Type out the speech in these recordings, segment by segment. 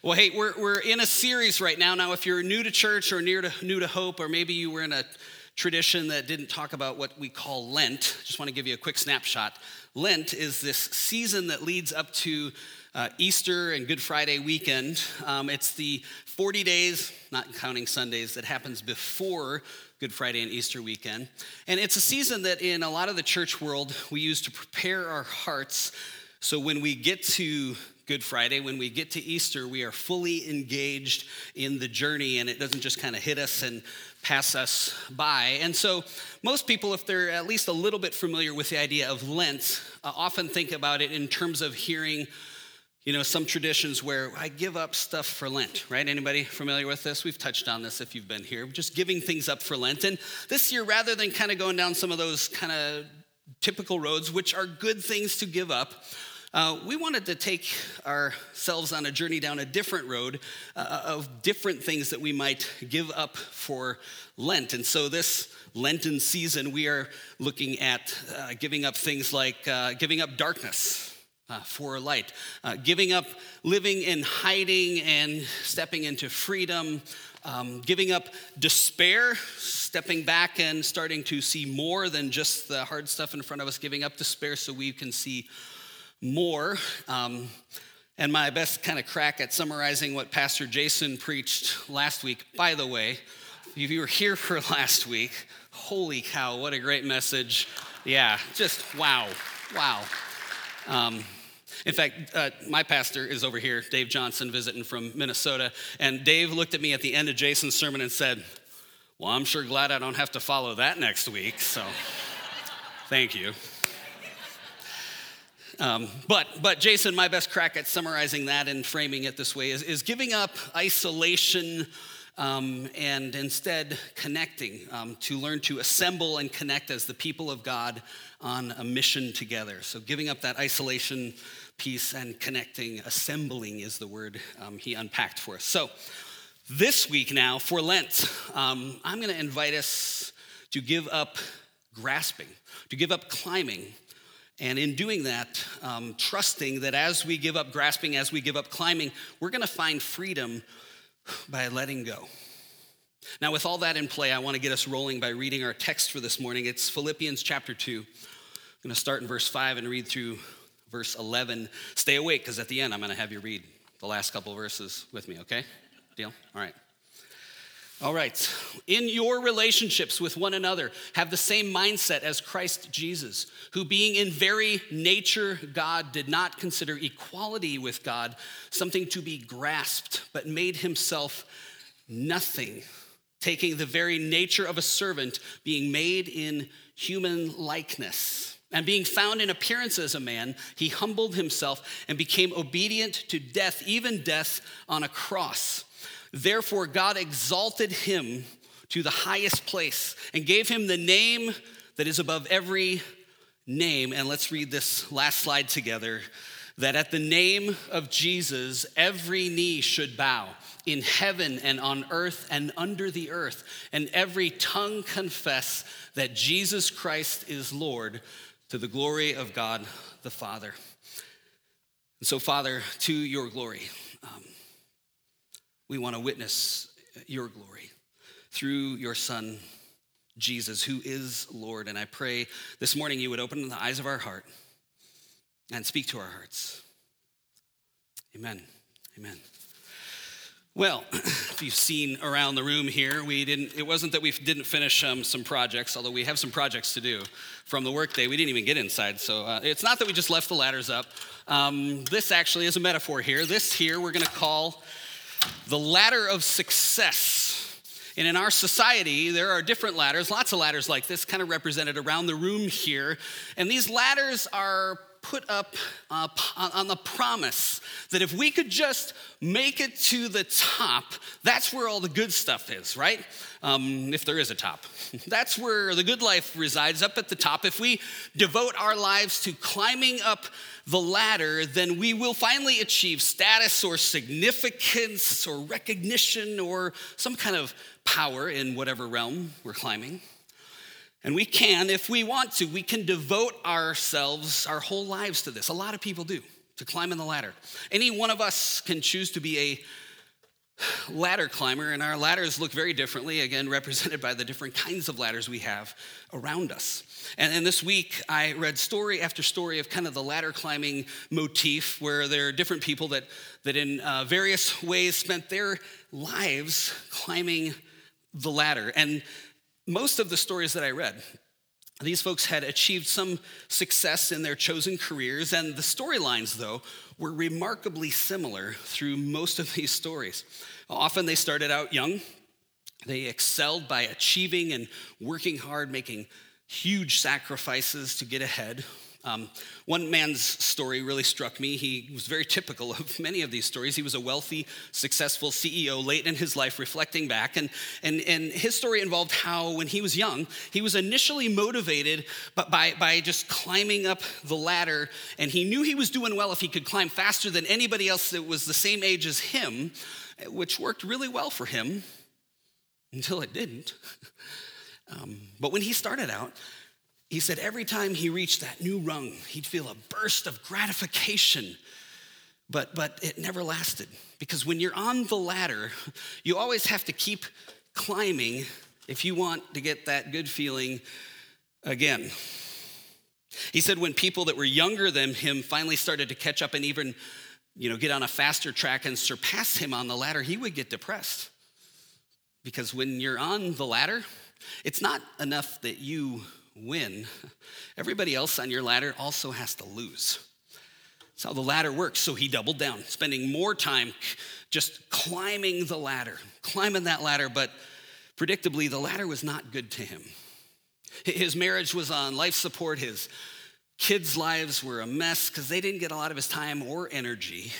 Well, hey, we're, we're in a series right now. Now, if you're new to church or near to, new to hope, or maybe you were in a tradition that didn't talk about what we call Lent, just want to give you a quick snapshot. Lent is this season that leads up to uh, Easter and Good Friday weekend. Um, it's the 40 days, not counting Sundays, that happens before Good Friday and Easter weekend. And it's a season that in a lot of the church world we use to prepare our hearts so when we get to Good Friday, when we get to Easter, we are fully engaged in the journey and it doesn't just kind of hit us and pass us by. And so, most people, if they're at least a little bit familiar with the idea of Lent, uh, often think about it in terms of hearing. You know, some traditions where I give up stuff for Lent, right? Anybody familiar with this? We've touched on this if you've been here. Just giving things up for Lent. And this year, rather than kind of going down some of those kind of typical roads, which are good things to give up, uh, we wanted to take ourselves on a journey down a different road uh, of different things that we might give up for Lent. And so, this Lenten season, we are looking at uh, giving up things like uh, giving up darkness. Uh, for light, uh, giving up living in hiding and stepping into freedom, um, giving up despair, stepping back and starting to see more than just the hard stuff in front of us, giving up despair so we can see more. Um, and my best kind of crack at summarizing what Pastor Jason preached last week. By the way, if you were here for last week, holy cow, what a great message. Yeah, just wow, wow. Um, in fact, uh, my pastor is over here, Dave Johnson, visiting from Minnesota. And Dave looked at me at the end of Jason's sermon and said, Well, I'm sure glad I don't have to follow that next week. So thank you. Um, but, but Jason, my best crack at summarizing that and framing it this way is, is giving up isolation um, and instead connecting um, to learn to assemble and connect as the people of God on a mission together. So giving up that isolation piece and connecting, assembling is the word um, he unpacked for us. So this week now for Lent, um, I'm going to invite us to give up grasping, to give up climbing and in doing that, um, trusting that as we give up grasping, as we give up climbing, we're going to find freedom by letting go. Now, with all that in play, I want to get us rolling by reading our text for this morning. It's Philippians chapter 2. I'm going to start in verse 5 and read through verse 11. Stay awake because at the end, I'm going to have you read the last couple verses with me, okay? Deal? All right. All right. In your relationships with one another, have the same mindset as Christ Jesus, who, being in very nature God, did not consider equality with God something to be grasped, but made himself nothing, taking the very nature of a servant, being made in human likeness. And being found in appearance as a man, he humbled himself and became obedient to death, even death on a cross. Therefore, God exalted him to the highest place and gave him the name that is above every name. And let's read this last slide together that at the name of Jesus, every knee should bow in heaven and on earth and under the earth, and every tongue confess that Jesus Christ is Lord to the glory of God the Father. And so, Father, to your glory. Um, we want to witness your glory through your Son, Jesus, who is Lord. And I pray this morning you would open the eyes of our heart and speak to our hearts. Amen. Amen. Well, if you've seen around the room here, we didn't. It wasn't that we didn't finish um, some projects, although we have some projects to do from the workday. We didn't even get inside, so uh, it's not that we just left the ladders up. Um, this actually is a metaphor here. This here we're going to call the ladder of success. And in our society, there are different ladders, lots of ladders like this, kind of represented around the room here. And these ladders are put up uh, on the promise that if we could just make it to the top, that's where all the good stuff is, right? Um, if there is a top. That's where the good life resides, up at the top. If we devote our lives to climbing up the ladder, then we will finally achieve status or significance or recognition or some kind of power in whatever realm we're climbing. And we can, if we want to, we can devote ourselves, our whole lives to this. A lot of people do. to climb in the ladder. Any one of us can choose to be a ladder climber, and our ladders look very differently, again, represented by the different kinds of ladders we have around us. And, and, this week, I read story after story of kind of the ladder climbing motif, where there are different people that, that in uh, various ways spent their lives climbing the ladder. And most of the stories that I read, these folks had achieved some success in their chosen careers, and the storylines, though, were remarkably similar through most of these stories. Often they started out young, they excelled by achieving and working hard, making huge sacrifices to get ahead. Um, one man's story really struck me. He was very typical of many of these stories. He was a wealthy, successful CEO late in his life, reflecting back. And, and, and his story involved how, when he was young, he was initially motivated by, by just climbing up the ladder. And he knew he was doing well if he could climb faster than anybody else that was the same age as him, which worked really well for him until it didn't. Um, but when he started out, he said every time he reached that new rung, he'd feel a burst of gratification, but, but it never lasted. Because when you're on the ladder, you always have to keep climbing if you want to get that good feeling again. He said when people that were younger than him finally started to catch up and even you know, get on a faster track and surpass him on the ladder, he would get depressed. Because when you're on the ladder, it's not enough that you win, everybody else on your ladder also has to lose. That's how the ladder works. So he doubled down, spending more time just climbing the ladder, climbing that ladder, but predictably, the ladder was not good to him. His marriage was on life support, his kids' lives were a mess because they didn't get a lot of his time or energy.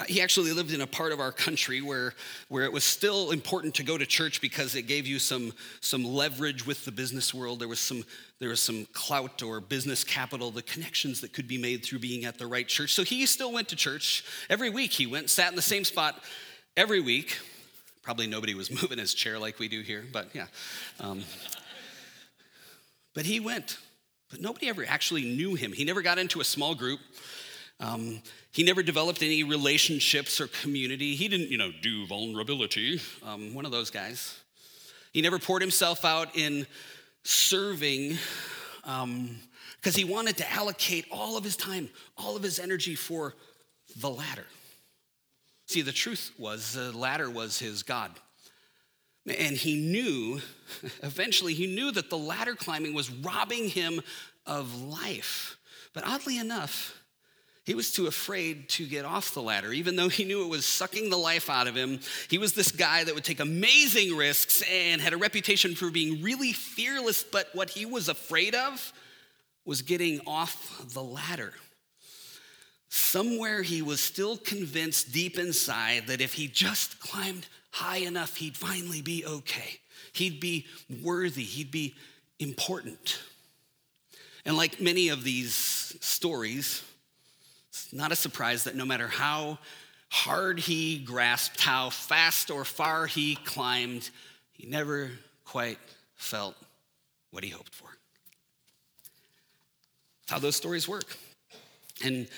Uh, he actually lived in a part of our country where, where it was still important to go to church because it gave you some, some leverage with the business world. There was, some, there was some clout or business capital, the connections that could be made through being at the right church. So he still went to church. Every week he went, sat in the same spot every week. Probably nobody was moving his chair like we do here, but yeah. Um, but he went. But nobody ever actually knew him. He never got into a small group. Um, he never developed any relationships or community. He didn't, you know, do vulnerability, um, one of those guys. He never poured himself out in serving because um, he wanted to allocate all of his time, all of his energy for the ladder. See, the truth was the ladder was his God. And he knew, eventually, he knew that the ladder climbing was robbing him of life. But oddly enough, he was too afraid to get off the ladder, even though he knew it was sucking the life out of him. He was this guy that would take amazing risks and had a reputation for being really fearless, but what he was afraid of was getting off the ladder. Somewhere he was still convinced deep inside that if he just climbed high enough, he'd finally be okay. He'd be worthy, he'd be important. And like many of these stories, not a surprise that no matter how hard he grasped, how fast or far he climbed, he never quite felt what he hoped for. That's how those stories work. And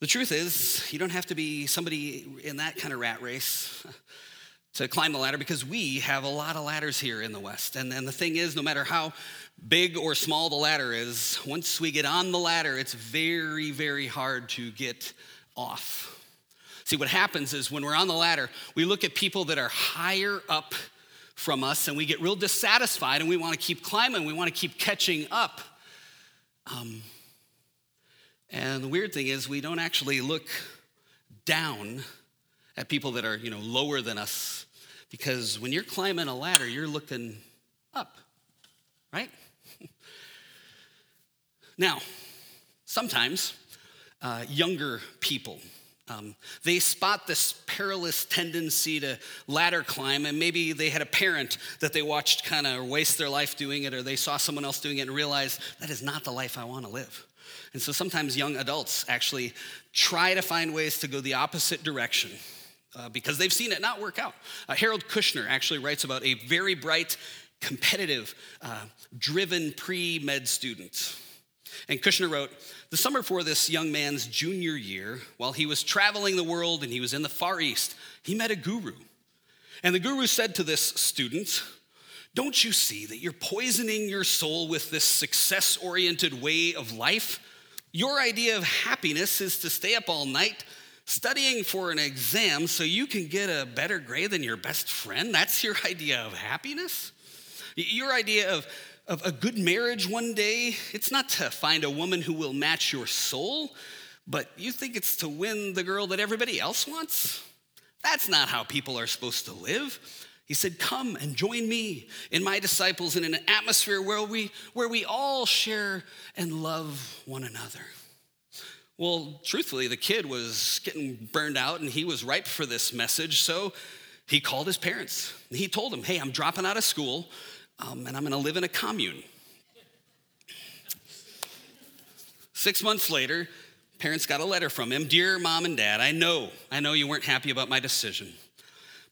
the truth is, you don't have to be somebody in that kind of rat race to climb the ladder because we have a lot of ladders here in the West. And, and the thing is, no matter how big or small the ladder is, once we get on the ladder, it's very, very hard to get off. See, what happens is when we're on the ladder, we look at people that are higher up from us and we get real dissatisfied and we want to keep climbing, we want to keep catching up. Um, and the weird thing is, we don't actually look down at people that are, you know, lower than us because when you're climbing a ladder, you're looking up, right? Now, sometimes uh, younger people, um, they spot this perilous tendency to ladder climb, and maybe they had a parent that they watched kind of waste their life doing it, or they saw someone else doing it and realized that is not the life I want to live. And so sometimes young adults actually try to find ways to go the opposite direction. Uh, because they've seen it not work out. Uh, Harold Kushner actually writes about a very bright, competitive, uh, driven pre med student And Kushner wrote The summer before this young man's junior year, while he was traveling the world and he was in the Far East, he met a guru. And the guru said to this student, Don't you see that you're poisoning your soul with this success oriented way of life? Your idea of happiness is to stay up all night studying for an exam so you can get a better grade than your best friend. That's your idea of happiness? Your idea of of a good marriage one day, it's not to find a woman who will match your soul, but you think it's to win the girl that everybody else wants? That's not how people are supposed to live. He said, Come and join me and my disciples in an atmosphere where we, where we all share and love one another. Well, truthfully, the kid was getting burned out and he was ripe for this message, so he called his parents. He told them, Hey, I'm dropping out of school um, and I'm gonna live in a commune. Six months later, parents got a letter from him Dear mom and dad, I know, I know you weren't happy about my decision,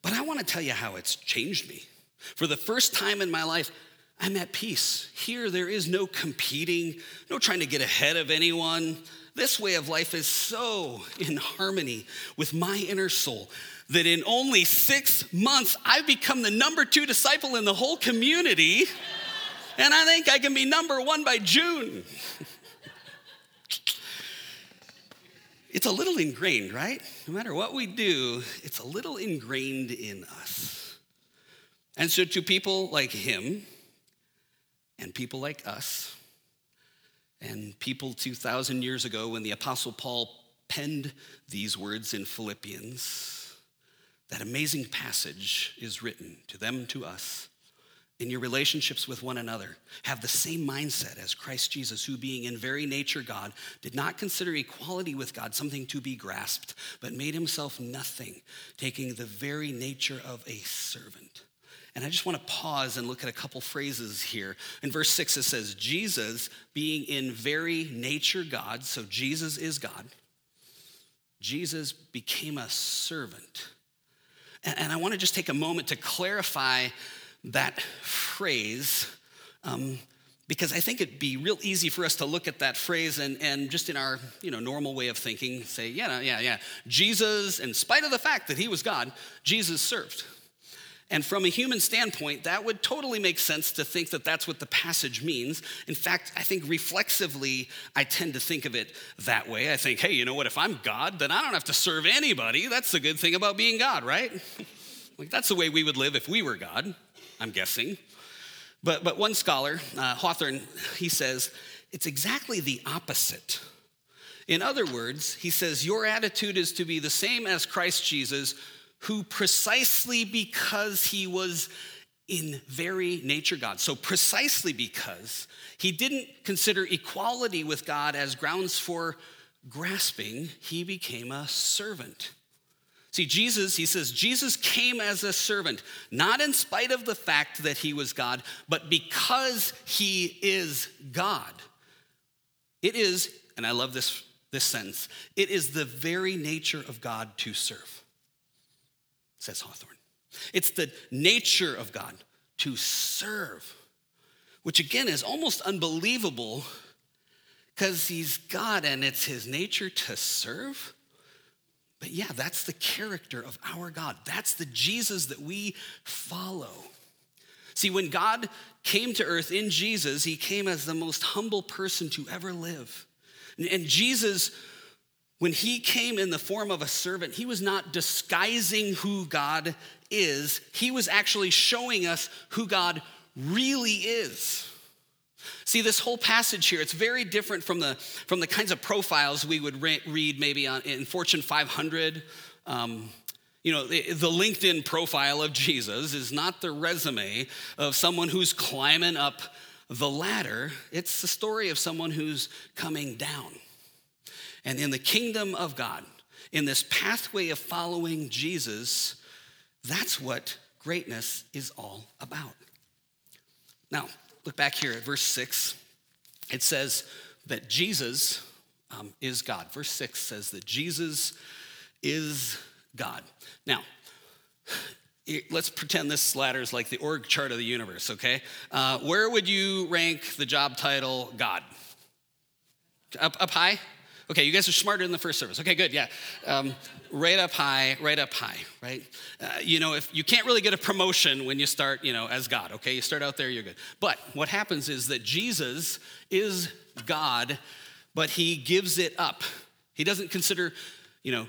but I wanna tell you how it's changed me. For the first time in my life, I'm at peace. Here, there is no competing, no trying to get ahead of anyone. This way of life is so in harmony with my inner soul that in only six months, I've become the number two disciple in the whole community. And I think I can be number one by June. it's a little ingrained, right? No matter what we do, it's a little ingrained in us. And so, to people like him, and people like us, and people 2,000 years ago when the Apostle Paul penned these words in Philippians, that amazing passage is written to them, to us. In your relationships with one another, have the same mindset as Christ Jesus, who, being in very nature God, did not consider equality with God something to be grasped, but made himself nothing, taking the very nature of a servant. And I just want to pause and look at a couple phrases here. In verse 6, it says, Jesus, being in very nature God, so Jesus is God, Jesus became a servant and I want to just take a moment to clarify that phrase. Um, because I think it'd be real easy for us to look at that phrase and, and just in our you know, normal way of thinking, say, yeah, yeah, yeah. Jesus, in spite of the fact that he was God, Jesus served. And from a human standpoint, that would totally make sense to think that that's what the passage means. In fact, I think reflexively, I tend to think of it that way. I think, hey, you know what? If I'm God, then I don't have to serve anybody. That's the good thing about being God, right? like, that's the way we would live if we were God, I'm guessing. But, but one scholar, uh, Hawthorne, he says, it's exactly the opposite. In other words, he says, your attitude is to be the same as Christ Jesus who precisely because he was in very nature God, so precisely because he didn't consider equality with God as grounds for grasping, he became a servant. See, Jesus, he says, Jesus came as a servant, not in spite of the fact that he was God, but because he is God. It is, and I love this, this sentence, it is the very nature of God to serve says Hawthorne. It's the nature of God to serve, which again is almost unbelievable because he's God and it's his nature to serve. But yeah, that's the character of our God. That's the Jesus that we follow. See, when God came to earth in Jesus, he came as the most humble person to ever live. And Jesus when he came in the form of a servant, he was not disguising who God is, he was actually showing us who God really is. See, this whole passage here, it's very different from the, from the kinds of profiles we would re- read maybe on, in Fortune 500. Um, you know, the, the LinkedIn profile of Jesus is not the resume of someone who's climbing up the ladder, it's the story of someone who's coming down. And in the kingdom of God, in this pathway of following Jesus, that's what greatness is all about. Now, look back here at verse 6. It says that Jesus um, is God. Verse 6 says that Jesus is God. Now, let's pretend this ladder is like the org chart of the universe, okay? Uh, where would you rank the job title God? Up, up high? Okay, you guys are smarter in the first service. Okay, good, yeah. Um, right up high, right up high, right? Uh, you know, if you can't really get a promotion when you start, you know, as God, okay? You start out there, you're good. But what happens is that Jesus is God, but he gives it up. He doesn't consider, you know,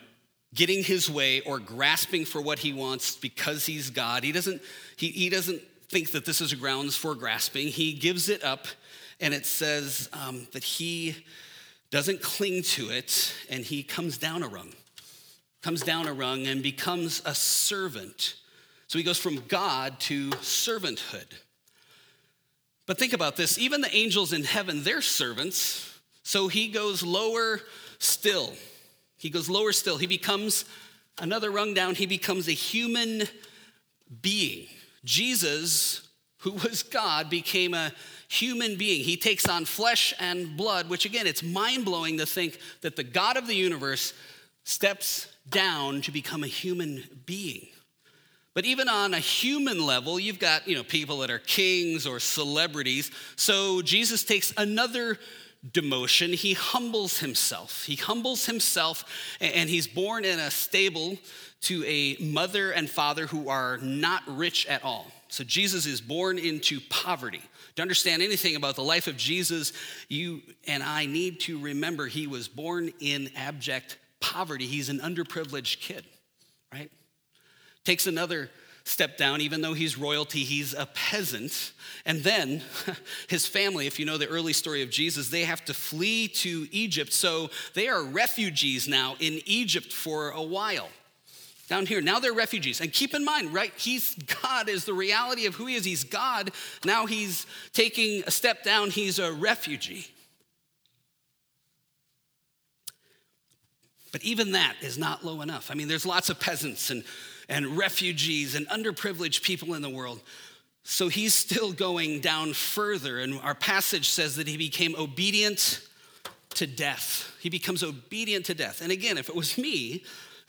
getting his way or grasping for what he wants because he's God. He doesn't, he, he doesn't think that this is grounds for grasping. He gives it up, and it says um, that he doesn't cling to it, and he comes down a rung, comes down a rung and becomes a servant. So he goes from God to servanthood. But think about this even the angels in heaven, they're servants. So he goes lower still. He goes lower still. He becomes another rung down. He becomes a human being. Jesus, who was God, became a human being. He takes on flesh and blood, which again, it's mind blowing to think that the God of the universe steps down to become a human being. But even on a human level, you've got, you know, people that are kings or celebrities. So Jesus takes another demotion. He humbles himself. He humbles himself and he's born in a stable to a mother and father who are not rich at all. So Jesus is born into poverty. To understand anything about the life of Jesus, you and I need to remember he was born in abject poverty. He's an underprivileged kid, right? Takes another step down, even though he's royalty, he's a peasant. And then his family, if you know the early story of Jesus, they have to flee to Egypt. So they are refugees now in Egypt for a while down here. Now they're refugees. And keep in mind, right? He's God is the reality of who he is. He's God. Now he's taking a step down. He's a refugee. But even that is not low enough. I mean, there's lots of peasants and, and refugees and underprivileged people in the world. So he's still going down further. And our passage says that he became obedient to death. He becomes obedient to death. And again, if it was me,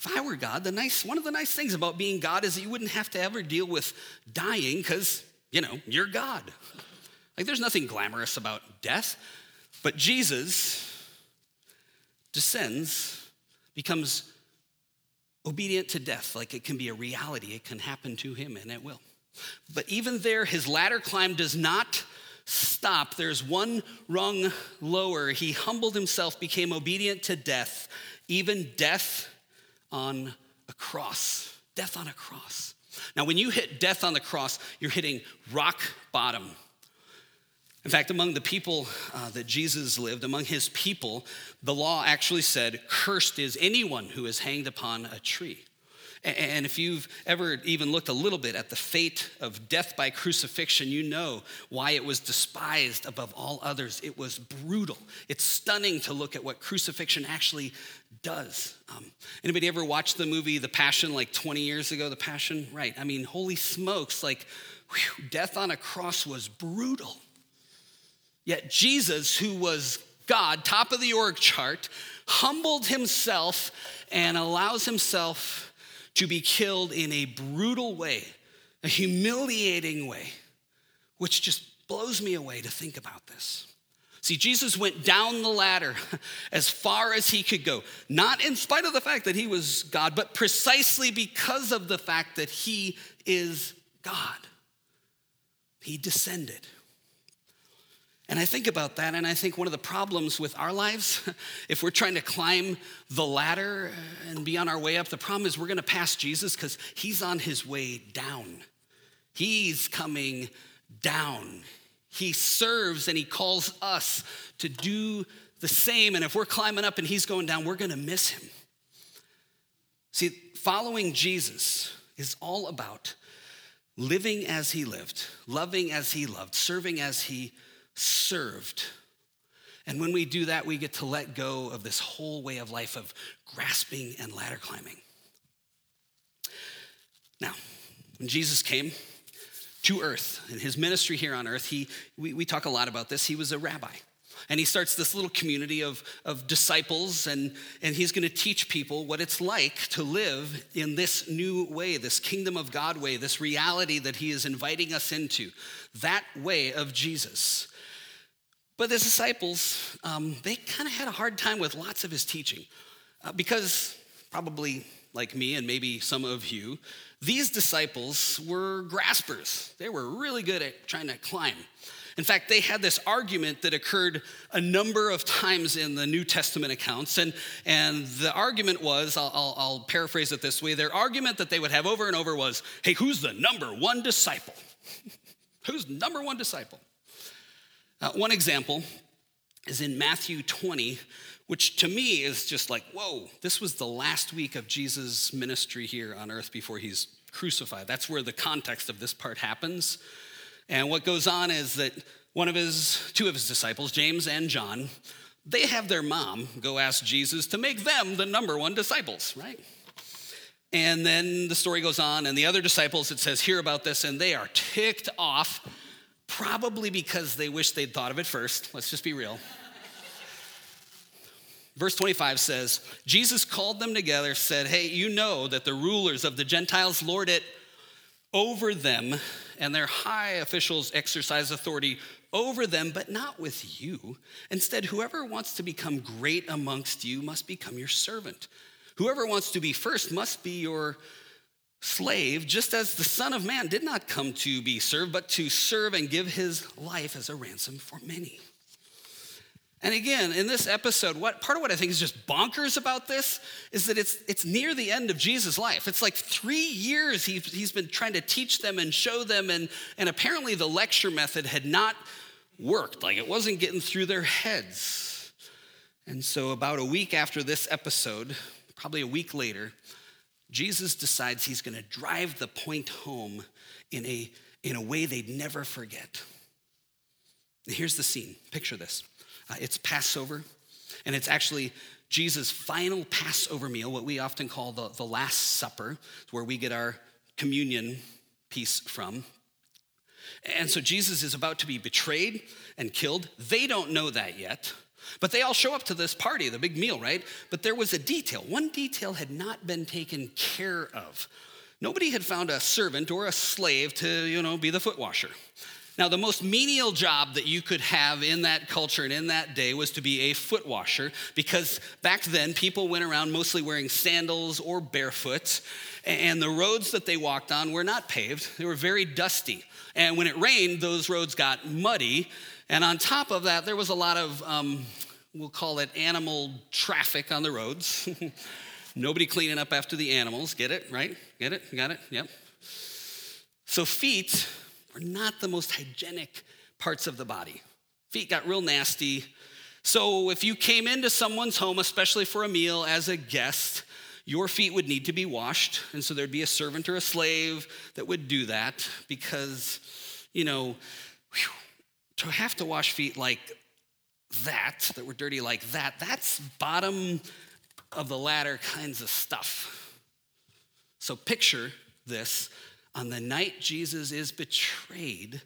if I were God, the nice one of the nice things about being God is that you wouldn't have to ever deal with dying because, you know, you're God. Like there's nothing glamorous about death. But Jesus descends, becomes obedient to death. Like it can be a reality, it can happen to him, and it will. But even there, his ladder climb does not stop. There's one rung lower. He humbled himself, became obedient to death, even death on a cross. Death on a cross. Now, when you hit death on the cross, you're hitting rock bottom. In fact, among the people uh, that Jesus lived, among his people, the law actually said, Cursed is anyone who is hanged upon a tree. And if you've ever even looked a little bit at the fate of death by crucifixion, you know why it was despised above all others. It was brutal. It's stunning to look at what crucifixion actually does. Um, anybody ever watched the movie The Passion like 20 years ago? The Passion, right? I mean, holy smokes! Like, whew, death on a cross was brutal. Yet Jesus, who was God, top of the org chart, humbled himself and allows himself to be killed in a brutal way, a humiliating way, which just blows me away to think about this. See, Jesus went down the ladder as far as he could go, not in spite of the fact that he was God, but precisely because of the fact that he is God. He descended. And I think about that, and I think one of the problems with our lives, if we're trying to climb the ladder and be on our way up, the problem is we're gonna pass Jesus because he's on his way down. He's coming down. He serves and he calls us to do the same. And if we're climbing up and he's going down, we're gonna miss him. See, following Jesus is all about living as he lived, loving as he loved, serving as he served. And when we do that, we get to let go of this whole way of life of grasping and ladder climbing. Now, when Jesus came to earth, in his ministry here on earth, he, we, we talk a lot about this, he was a rabbi. And he starts this little community of, of disciples, and, and he's going to teach people what it's like to live in this new way, this kingdom of God way, this reality that he is inviting us into, that way of Jesus. But the disciples, um, they kind of had a hard time with lots of his teaching uh, because probably like me and maybe some of you, these disciples were graspers. They were really good at trying to climb. In fact, they had this argument that occurred a number of times in the New Testament accounts. And, and the argument was I'll, I'll, I'll paraphrase it this way their argument that they would have over and over was hey, who's the number one disciple? who's number one disciple? Uh, one example is in Matthew 20, which to me is just like, whoa, this was the last week of Jesus' ministry here on earth before he's crucified. That's where the context of this part happens. And what goes on is that one of his, two of his disciples, James and John, they have their mom go ask Jesus to make them the number one disciples, right? And then the story goes on, and the other disciples, it says, hear about this, and they are ticked off, probably because they wish they'd thought of it first. Let's just be real. Verse 25 says, Jesus called them together, said, Hey, you know that the rulers of the Gentiles lord it over them, and their high officials exercise authority over them, but not with you. Instead, whoever wants to become great amongst you must become your servant. Whoever wants to be first must be your slave, just as the Son of Man did not come to be served, but to serve and give his life as a ransom for many. And again, in this episode, what part of what I think is just bonkers about this is that it's it's near the end of Jesus' life. It's like three years he, he's been trying to teach them and show them, and, and apparently the lecture method had not worked. Like it wasn't getting through their heads. And so about a week after this episode, probably a week later, Jesus decides he's going to drive the point home in a, in a way they'd never forget. Here's the scene. Picture this. Uh, it's Passover, and it's actually Jesus' final Passover meal, what we often call the, the Last Supper, where we get our communion piece from. And so Jesus is about to be betrayed and killed. They don't know that yet. But they all show up to this party, the big meal, right? But there was a detail. One detail had not been taken care of. Nobody had found a servant or a slave to, you know, be the foot washer. Now, the most menial job that you could have in that culture and in that day was to be a foot washer because back then people went around mostly wearing sandals or barefoot, and the roads that they walked on were not paved, they were very dusty. And when it rained, those roads got muddy. And on top of that, there was a lot of, um, we'll call it animal traffic on the roads. Nobody cleaning up after the animals. Get it, right? Get it? Got it? Yep. So, feet are not the most hygienic parts of the body. Feet got real nasty. So if you came into someone's home, especially for a meal as a guest, your feet would need to be washed. And so there'd be a servant or a slave that would do that because, you know, whew, to have to wash feet like that, that were dirty like that, that's bottom of the ladder kinds of stuff. So picture this on the night Jesus is betrayed,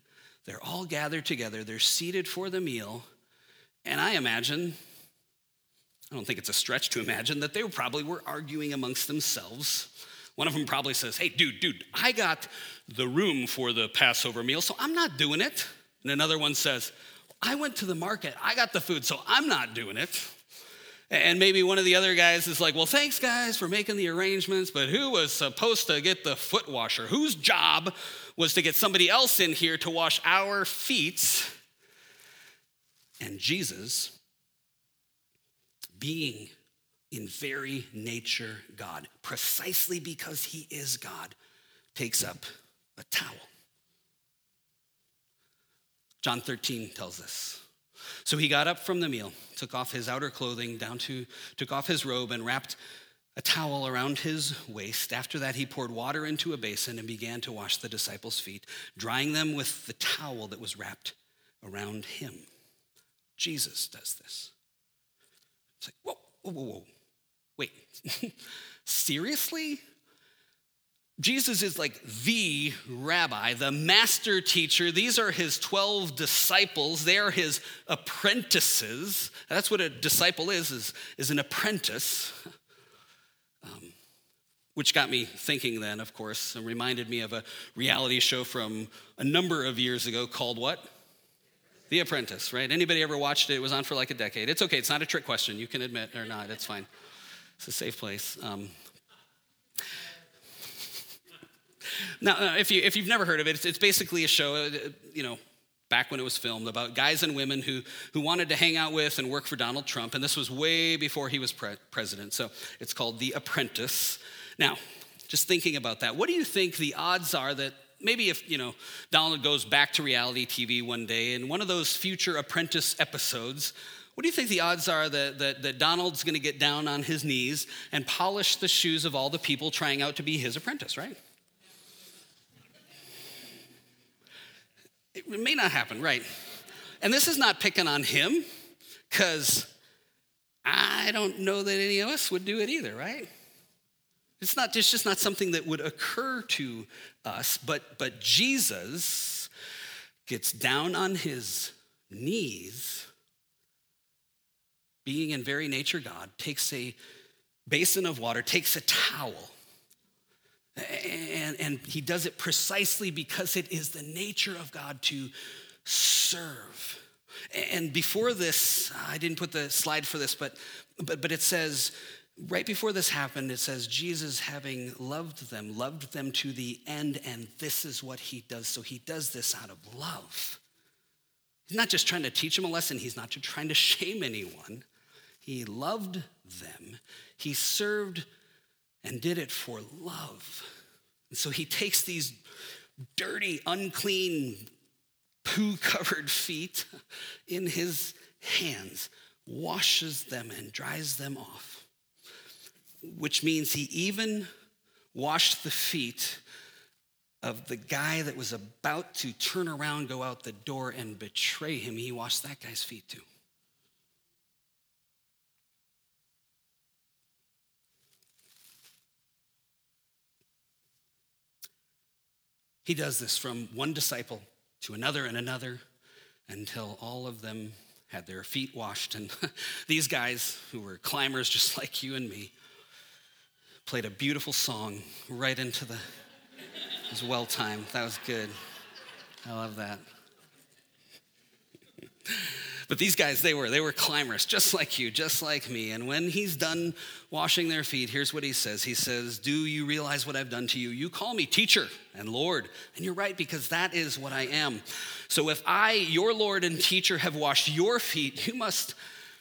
they're all gathered together, they're seated for the meal, and I imagine, I don't think it's a stretch to imagine, that they probably were arguing amongst themselves. One of them probably says, Hey, dude, dude, I got the room for the Passover meal, so I'm not doing it. And another one says, I went to the market, I got the food, so I'm not doing it. And maybe one of the other guys is like, well, thanks, guys, for making the arrangements, but who was supposed to get the foot washer? Whose job was to get somebody else in here to wash our feet? And Jesus, being in very nature God, precisely because he is God, takes up a towel. John 13 tells us so he got up from the meal, took off his outer clothing, down to, took off his robe, and wrapped a towel around his waist. After that, he poured water into a basin and began to wash the disciples' feet, drying them with the towel that was wrapped around him. Jesus does this. It's like, whoa, whoa, whoa, whoa. Wait, seriously? Jesus is like the rabbi, the master teacher. These are his 12 disciples. They are his apprentices. That's what a disciple is, is, is an apprentice. Um, which got me thinking then, of course, and reminded me of a reality show from a number of years ago called what? The Apprentice, right? Anybody ever watched it? It was on for like a decade. It's okay. It's not a trick question. You can admit or not. It's fine. It's a safe place. Um, now, uh, if, you, if you've never heard of it, it's, it's basically a show, uh, you know, back when it was filmed about guys and women who, who wanted to hang out with and work for Donald Trump. And this was way before he was pre- president. So it's called The Apprentice. Now, just thinking about that, what do you think the odds are that maybe if, you know, Donald goes back to reality TV one day in one of those future Apprentice episodes, what do you think the odds are that, that, that Donald's gonna get down on his knees and polish the shoes of all the people trying out to be his apprentice, right? It may not happen, right? And this is not picking on him, because I don't know that any of us would do it either, right? It's not it's just not something that would occur to us, but but Jesus gets down on his knees, being in very nature God, takes a basin of water, takes a towel, and, and he does it precisely because it is the nature of God to serve. And before this, I didn't put the slide for this, but, but, but it says, right before this happened, it says, Jesus, having loved them, loved them to the end, and this is what he does. So he does this out of love. He's not just trying to teach them a lesson, he's not just trying to shame anyone. He loved them, he served and did it for love. And so he takes these dirty, unclean, poo covered feet in his hands, washes them, and dries them off, which means he even washed the feet of the guy that was about to turn around, go out the door, and betray him. He washed that guy's feet too. He does this from one disciple to another and another until all of them had their feet washed. And these guys, who were climbers just like you and me, played a beautiful song right into the. It was well timed. That was good. I love that. But these guys, they were, they were climbers, just like you, just like me. And when he's done washing their feet, here's what he says. He says, Do you realize what I've done to you? You call me teacher and Lord. And you're right, because that is what I am. So if I, your Lord and teacher, have washed your feet, you must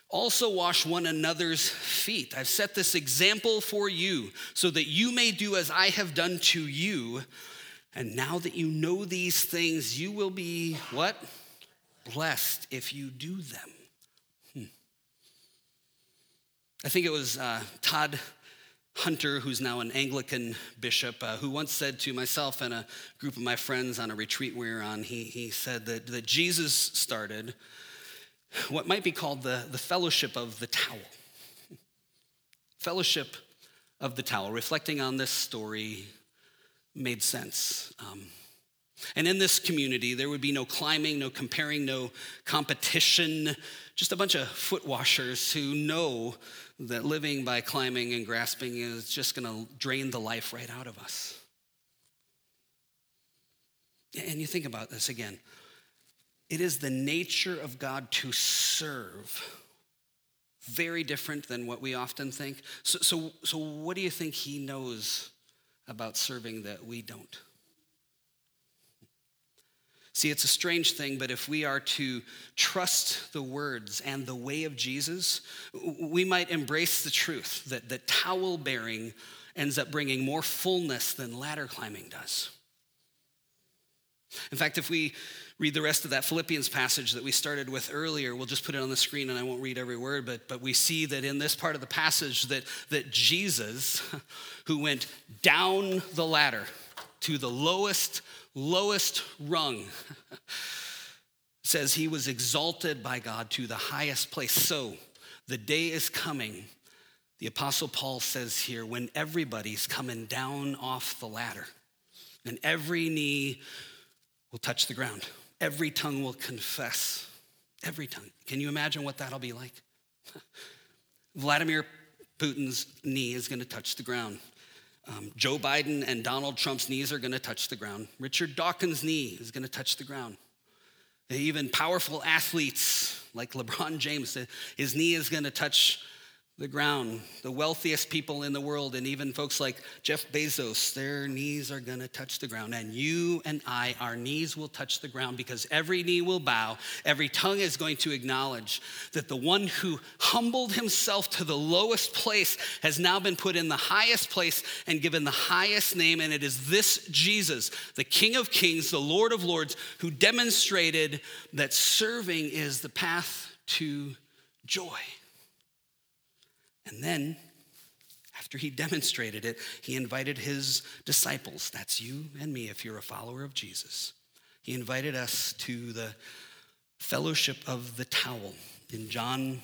also wash one another's feet. I've set this example for you so that you may do as I have done to you. And now that you know these things, you will be what? Blessed if you do them. Hmm. I think it was uh, Todd Hunter, who's now an Anglican bishop, uh, who once said to myself and a group of my friends on a retreat we were on, he, he said that, that Jesus started what might be called the, the fellowship of the towel. Fellowship of the towel, reflecting on this story, made sense. Um, and in this community, there would be no climbing, no comparing, no competition, just a bunch of foot washers who know that living by climbing and grasping is just going to drain the life right out of us. And you think about this again. It is the nature of God to serve. Very different than what we often think. So, so, so what do you think he knows about serving that we don't? See, it's a strange thing, but if we are to trust the words and the way of Jesus, we might embrace the truth that, that towel bearing ends up bringing more fullness than ladder climbing does. In fact, if we read the rest of that Philippians passage that we started with earlier, we'll just put it on the screen and I won't read every word, but, but we see that in this part of the passage that, that Jesus, who went down the ladder to the lowest lowest rung says he was exalted by God to the highest place. So the day is coming, the Apostle Paul says here, when everybody's coming down off the ladder and every knee will touch the ground, every tongue will confess. Every tongue. Can you imagine what that'll be like? Vladimir Putin's knee is going to touch the ground. Um, Joe Biden and Donald Trump's knees are going to touch the ground. Richard Dawkins' knee is going to touch the ground. Even powerful athletes like LeBron James, his knee is going to touch the ground. The wealthiest people in the world, and even folks like Jeff Bezos, their knees are gonna touch the ground. And you and I, our knees will touch the ground because every knee will bow, every tongue is going to acknowledge that the one who humbled himself to the lowest place has now been put in the highest place and given the highest name. And it is this Jesus, the King of Kings, the Lord of Lords, who demonstrated that serving is the path to joy. And then, after he demonstrated it, he invited his disciples that's you and me if you're a follower of Jesus. He invited us to the fellowship of the towel in John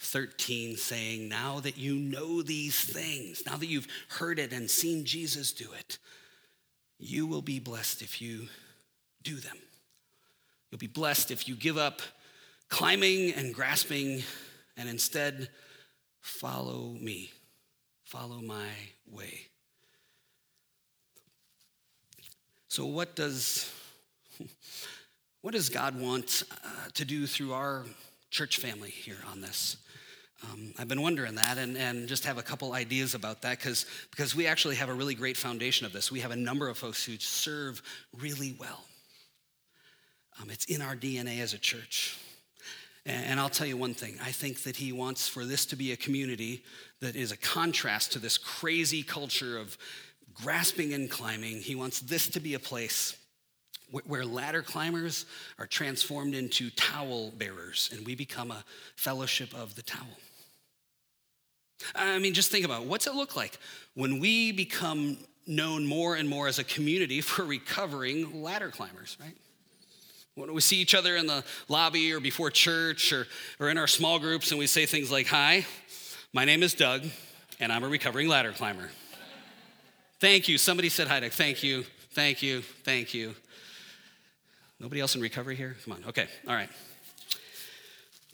13, saying, Now that you know these things, now that you've heard it and seen Jesus do it, you will be blessed if you do them. You'll be blessed if you give up climbing and grasping and instead Follow me, follow my way. So, what does, what does God want uh, to do through our church family here on this? Um, I've been wondering that and, and just have a couple ideas about that because because we actually have a really great foundation of this. We have a number of folks who serve really well. Um, it's in our DNA as a church. And I'll tell you one thing I think that he wants for this to be a community that is a contrast to this crazy culture of grasping and climbing. He wants this to be a place where ladder climbers are transformed into towel bearers and we become a fellowship of the towel. I mean, just think about it. what's it look like when we become known more and more as a community for recovering ladder climbers, right? When we see each other in the lobby or before church or, or in our small groups and we say things like, Hi, my name is Doug, and I'm a recovering ladder climber. thank you. Somebody said hi, Doug. Thank you. Thank you. Thank you. Nobody else in recovery here? Come on. Okay. All right.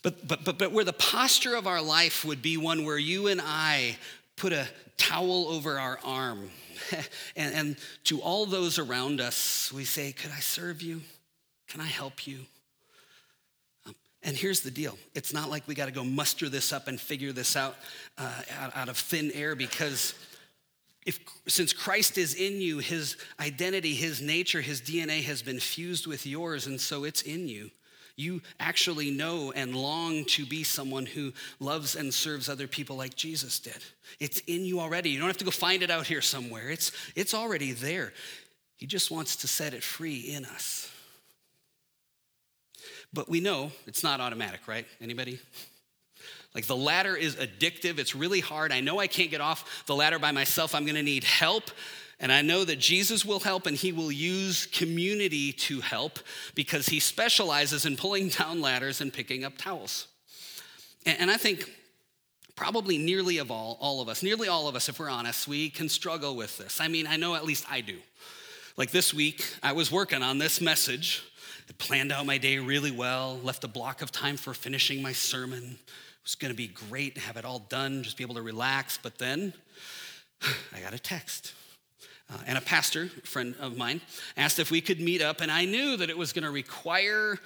But, but, but, but where the posture of our life would be one where you and I put a towel over our arm, and, and to all those around us, we say, Could I serve you? Can I help you? Um, and here's the deal it's not like we got to go muster this up and figure this out, uh, out, out of thin air because if since Christ is in you, his identity, his nature, his DNA has been fused with yours, and so it's in you. You actually know and long to be someone who loves and serves other people like Jesus did. It's in you already. You don't have to go find it out here somewhere. It's, it's already there. He just wants to set it free in us. But we know it's not automatic, right? Anybody? Like the ladder is addictive. It's really hard. I know I can't get off the ladder by myself. I'm going to need help. And I know that Jesus will help and he will use community to help because he specializes in pulling down ladders and picking up towels. And I think probably nearly of all, all of us, nearly all of us, if we're honest, we can struggle with this. I mean, I know at least I do. Like this week, I was working on this message planned out my day really well, left a block of time for finishing my sermon. It was going to be great have it all done, just be able to relax. But then I got a text. Uh, and a pastor, friend of mine, asked if we could meet up, and I knew that it was going to require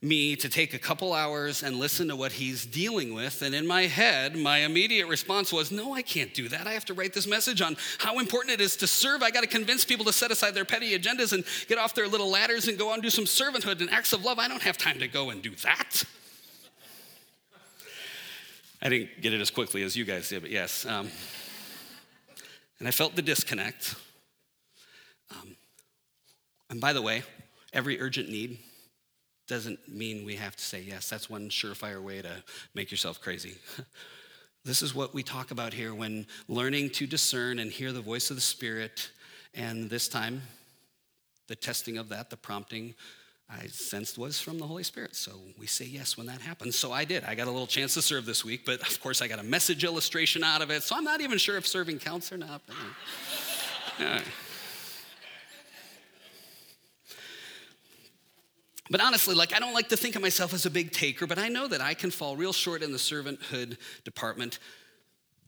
me to take a couple hours and listen to what he's dealing with. And in my head, my immediate response was, No, I can't do that. I have to write this message on how important it is to serve. I got to convince people to set aside their petty agendas and get off their little ladders and go out and do some servanthood and acts of love. I don't have time to go and do that. I didn't get it as quickly as you guys did, but yes. Um, and I felt the disconnect. Um, and by the way, every urgent need doesn't mean we have to say yes. That's one surefire way to make yourself crazy. this is what we talk about here when learning to discern and hear the voice of the Spirit. And this time, the testing of that, the prompting, I sensed was from the Holy Spirit. So we say yes when that happens. So I did. I got a little chance to serve this week, but of course I got a message illustration out of it. So I'm not even sure if serving counts or not. But, honestly, like I don't like to think of myself as a big taker, but I know that I can fall real short in the servanthood department.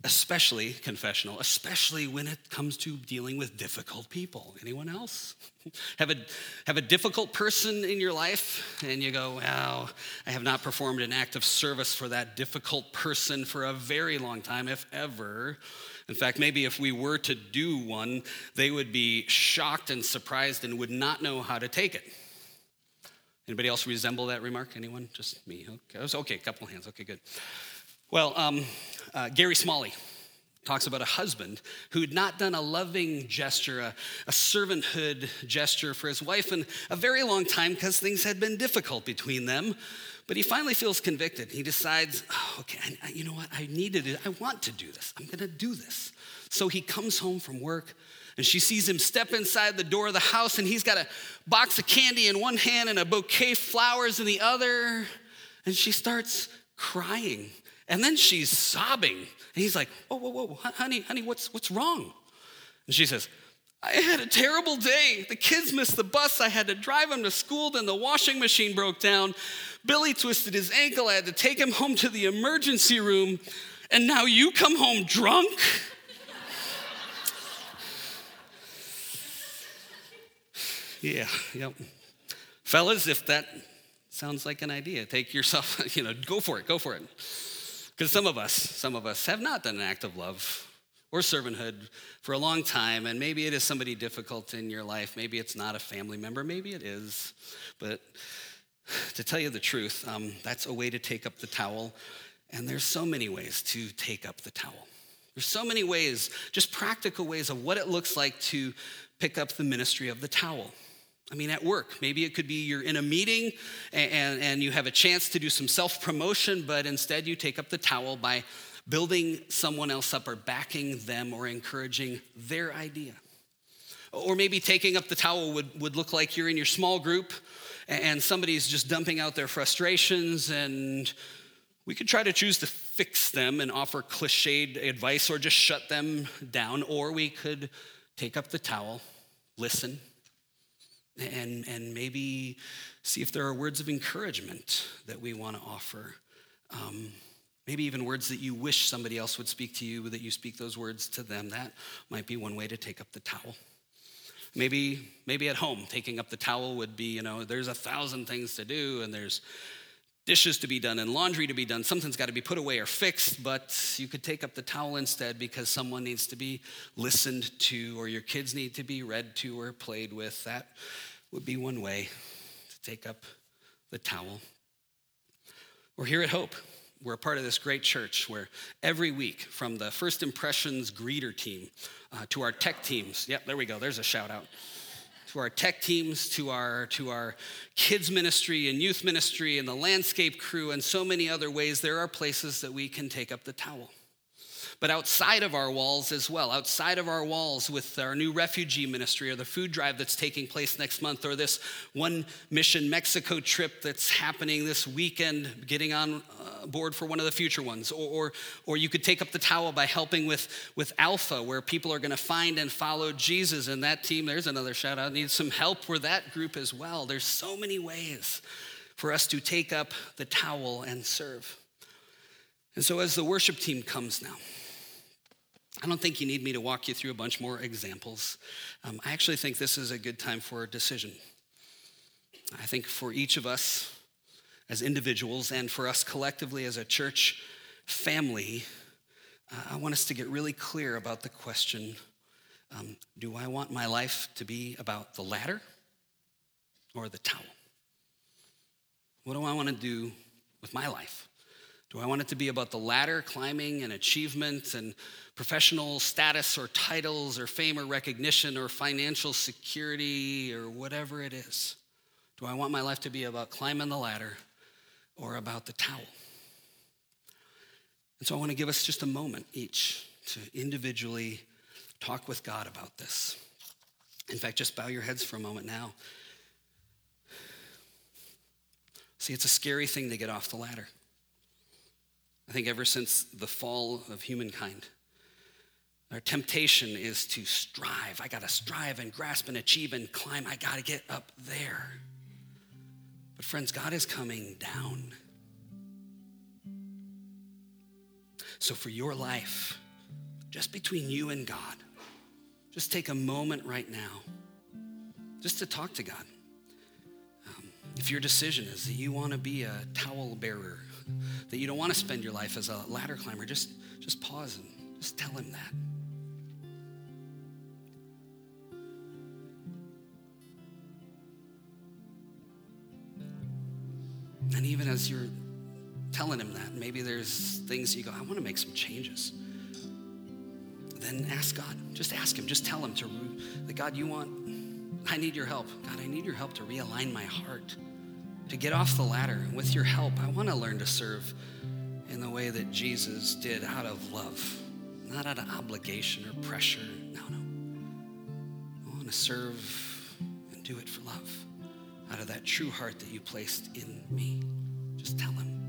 especially confessional, especially when it comes to dealing with difficult people. Anyone else? have, a, have a difficult person in your life and you go, wow, I have not performed an act of service for that difficult person for a very long time, if ever. In fact, maybe if we were to do one, they would be shocked and surprised and would not know how to take it. Anybody else resemble that remark? Anyone? Just me. Okay, okay, a couple of hands. Okay, good. Well, um, uh, Gary Smalley talks about a husband who had not done a loving gesture, a, a servanthood gesture for his wife in a very long time because things had been difficult between them. But he finally feels convicted. He decides, oh, okay, I, you know what? I needed it. I want to do this. I'm going to do this. So he comes home from work and she sees him step inside the door of the house and he's got a box of candy in one hand and a bouquet of flowers in the other. And she starts crying. And then she's sobbing. And he's like, Whoa, whoa, whoa, honey, honey, what's, what's wrong? And she says, I had a terrible day. The kids missed the bus. I had to drive them to school. Then the washing machine broke down. Billy twisted his ankle. I had to take him home to the emergency room. And now you come home drunk? Yeah, yep. Fellas, if that sounds like an idea, take yourself, you know, go for it, go for it. Because some of us, some of us have not done an act of love or servanthood for a long time, and maybe it is somebody difficult in your life. Maybe it's not a family member, maybe it is. But to tell you the truth, um, that's a way to take up the towel, and there's so many ways to take up the towel. There's so many ways, just practical ways of what it looks like to pick up the ministry of the towel. I mean, at work, maybe it could be you're in a meeting and, and, and you have a chance to do some self promotion, but instead you take up the towel by building someone else up or backing them or encouraging their idea. Or maybe taking up the towel would, would look like you're in your small group and somebody's just dumping out their frustrations, and we could try to choose to fix them and offer cliched advice or just shut them down, or we could take up the towel, listen, and, and maybe see if there are words of encouragement that we want to offer. Um, maybe even words that you wish somebody else would speak to you, that you speak those words to them. That might be one way to take up the towel. Maybe, maybe at home, taking up the towel would be, you know, there's a thousand things to do and there's dishes to be done and laundry to be done. Something's got to be put away or fixed, but you could take up the towel instead because someone needs to be listened to or your kids need to be read to or played with. That would be one way to take up the towel. We're here at Hope. We're a part of this great church where every week, from the First Impressions greeter team uh, to our tech teams, yep, there we go, there's a shout out. To our tech teams, to our, to our kids ministry and youth ministry and the landscape crew, and so many other ways, there are places that we can take up the towel but outside of our walls as well, outside of our walls with our new refugee ministry or the food drive that's taking place next month or this one mission Mexico trip that's happening this weekend, getting on uh, board for one of the future ones. Or, or, or you could take up the towel by helping with, with Alpha, where people are going to find and follow Jesus. And that team, there's another shout out, needs some help for that group as well. There's so many ways for us to take up the towel and serve. And so, as the worship team comes now, I don't think you need me to walk you through a bunch more examples. Um, I actually think this is a good time for a decision. I think for each of us as individuals and for us collectively as a church family, uh, I want us to get really clear about the question um, do I want my life to be about the ladder or the towel? What do I want to do with my life? Do I want it to be about the ladder, climbing and achievement and professional status or titles or fame or recognition or financial security or whatever it is? Do I want my life to be about climbing the ladder or about the towel? And so I want to give us just a moment each to individually talk with God about this. In fact, just bow your heads for a moment now. See, it's a scary thing to get off the ladder. I think ever since the fall of humankind, our temptation is to strive. I got to strive and grasp and achieve and climb. I got to get up there. But, friends, God is coming down. So, for your life, just between you and God. Just take a moment right now just to talk to God. Um, if your decision is that you want to be a towel bearer, that you don't want to spend your life as a ladder climber, just, just pause and just tell him that. And even as you're telling him that, maybe there's things you go, I want to make some changes. Then ask God. Just ask him. Just tell him to that God, you want, I need your help. God, I need your help to realign my heart, to get off the ladder. And with your help, I want to learn to serve in the way that Jesus did out of love, not out of obligation or pressure. No, no. I want to serve and do it for love out of that true heart that you placed in me. Just tell him.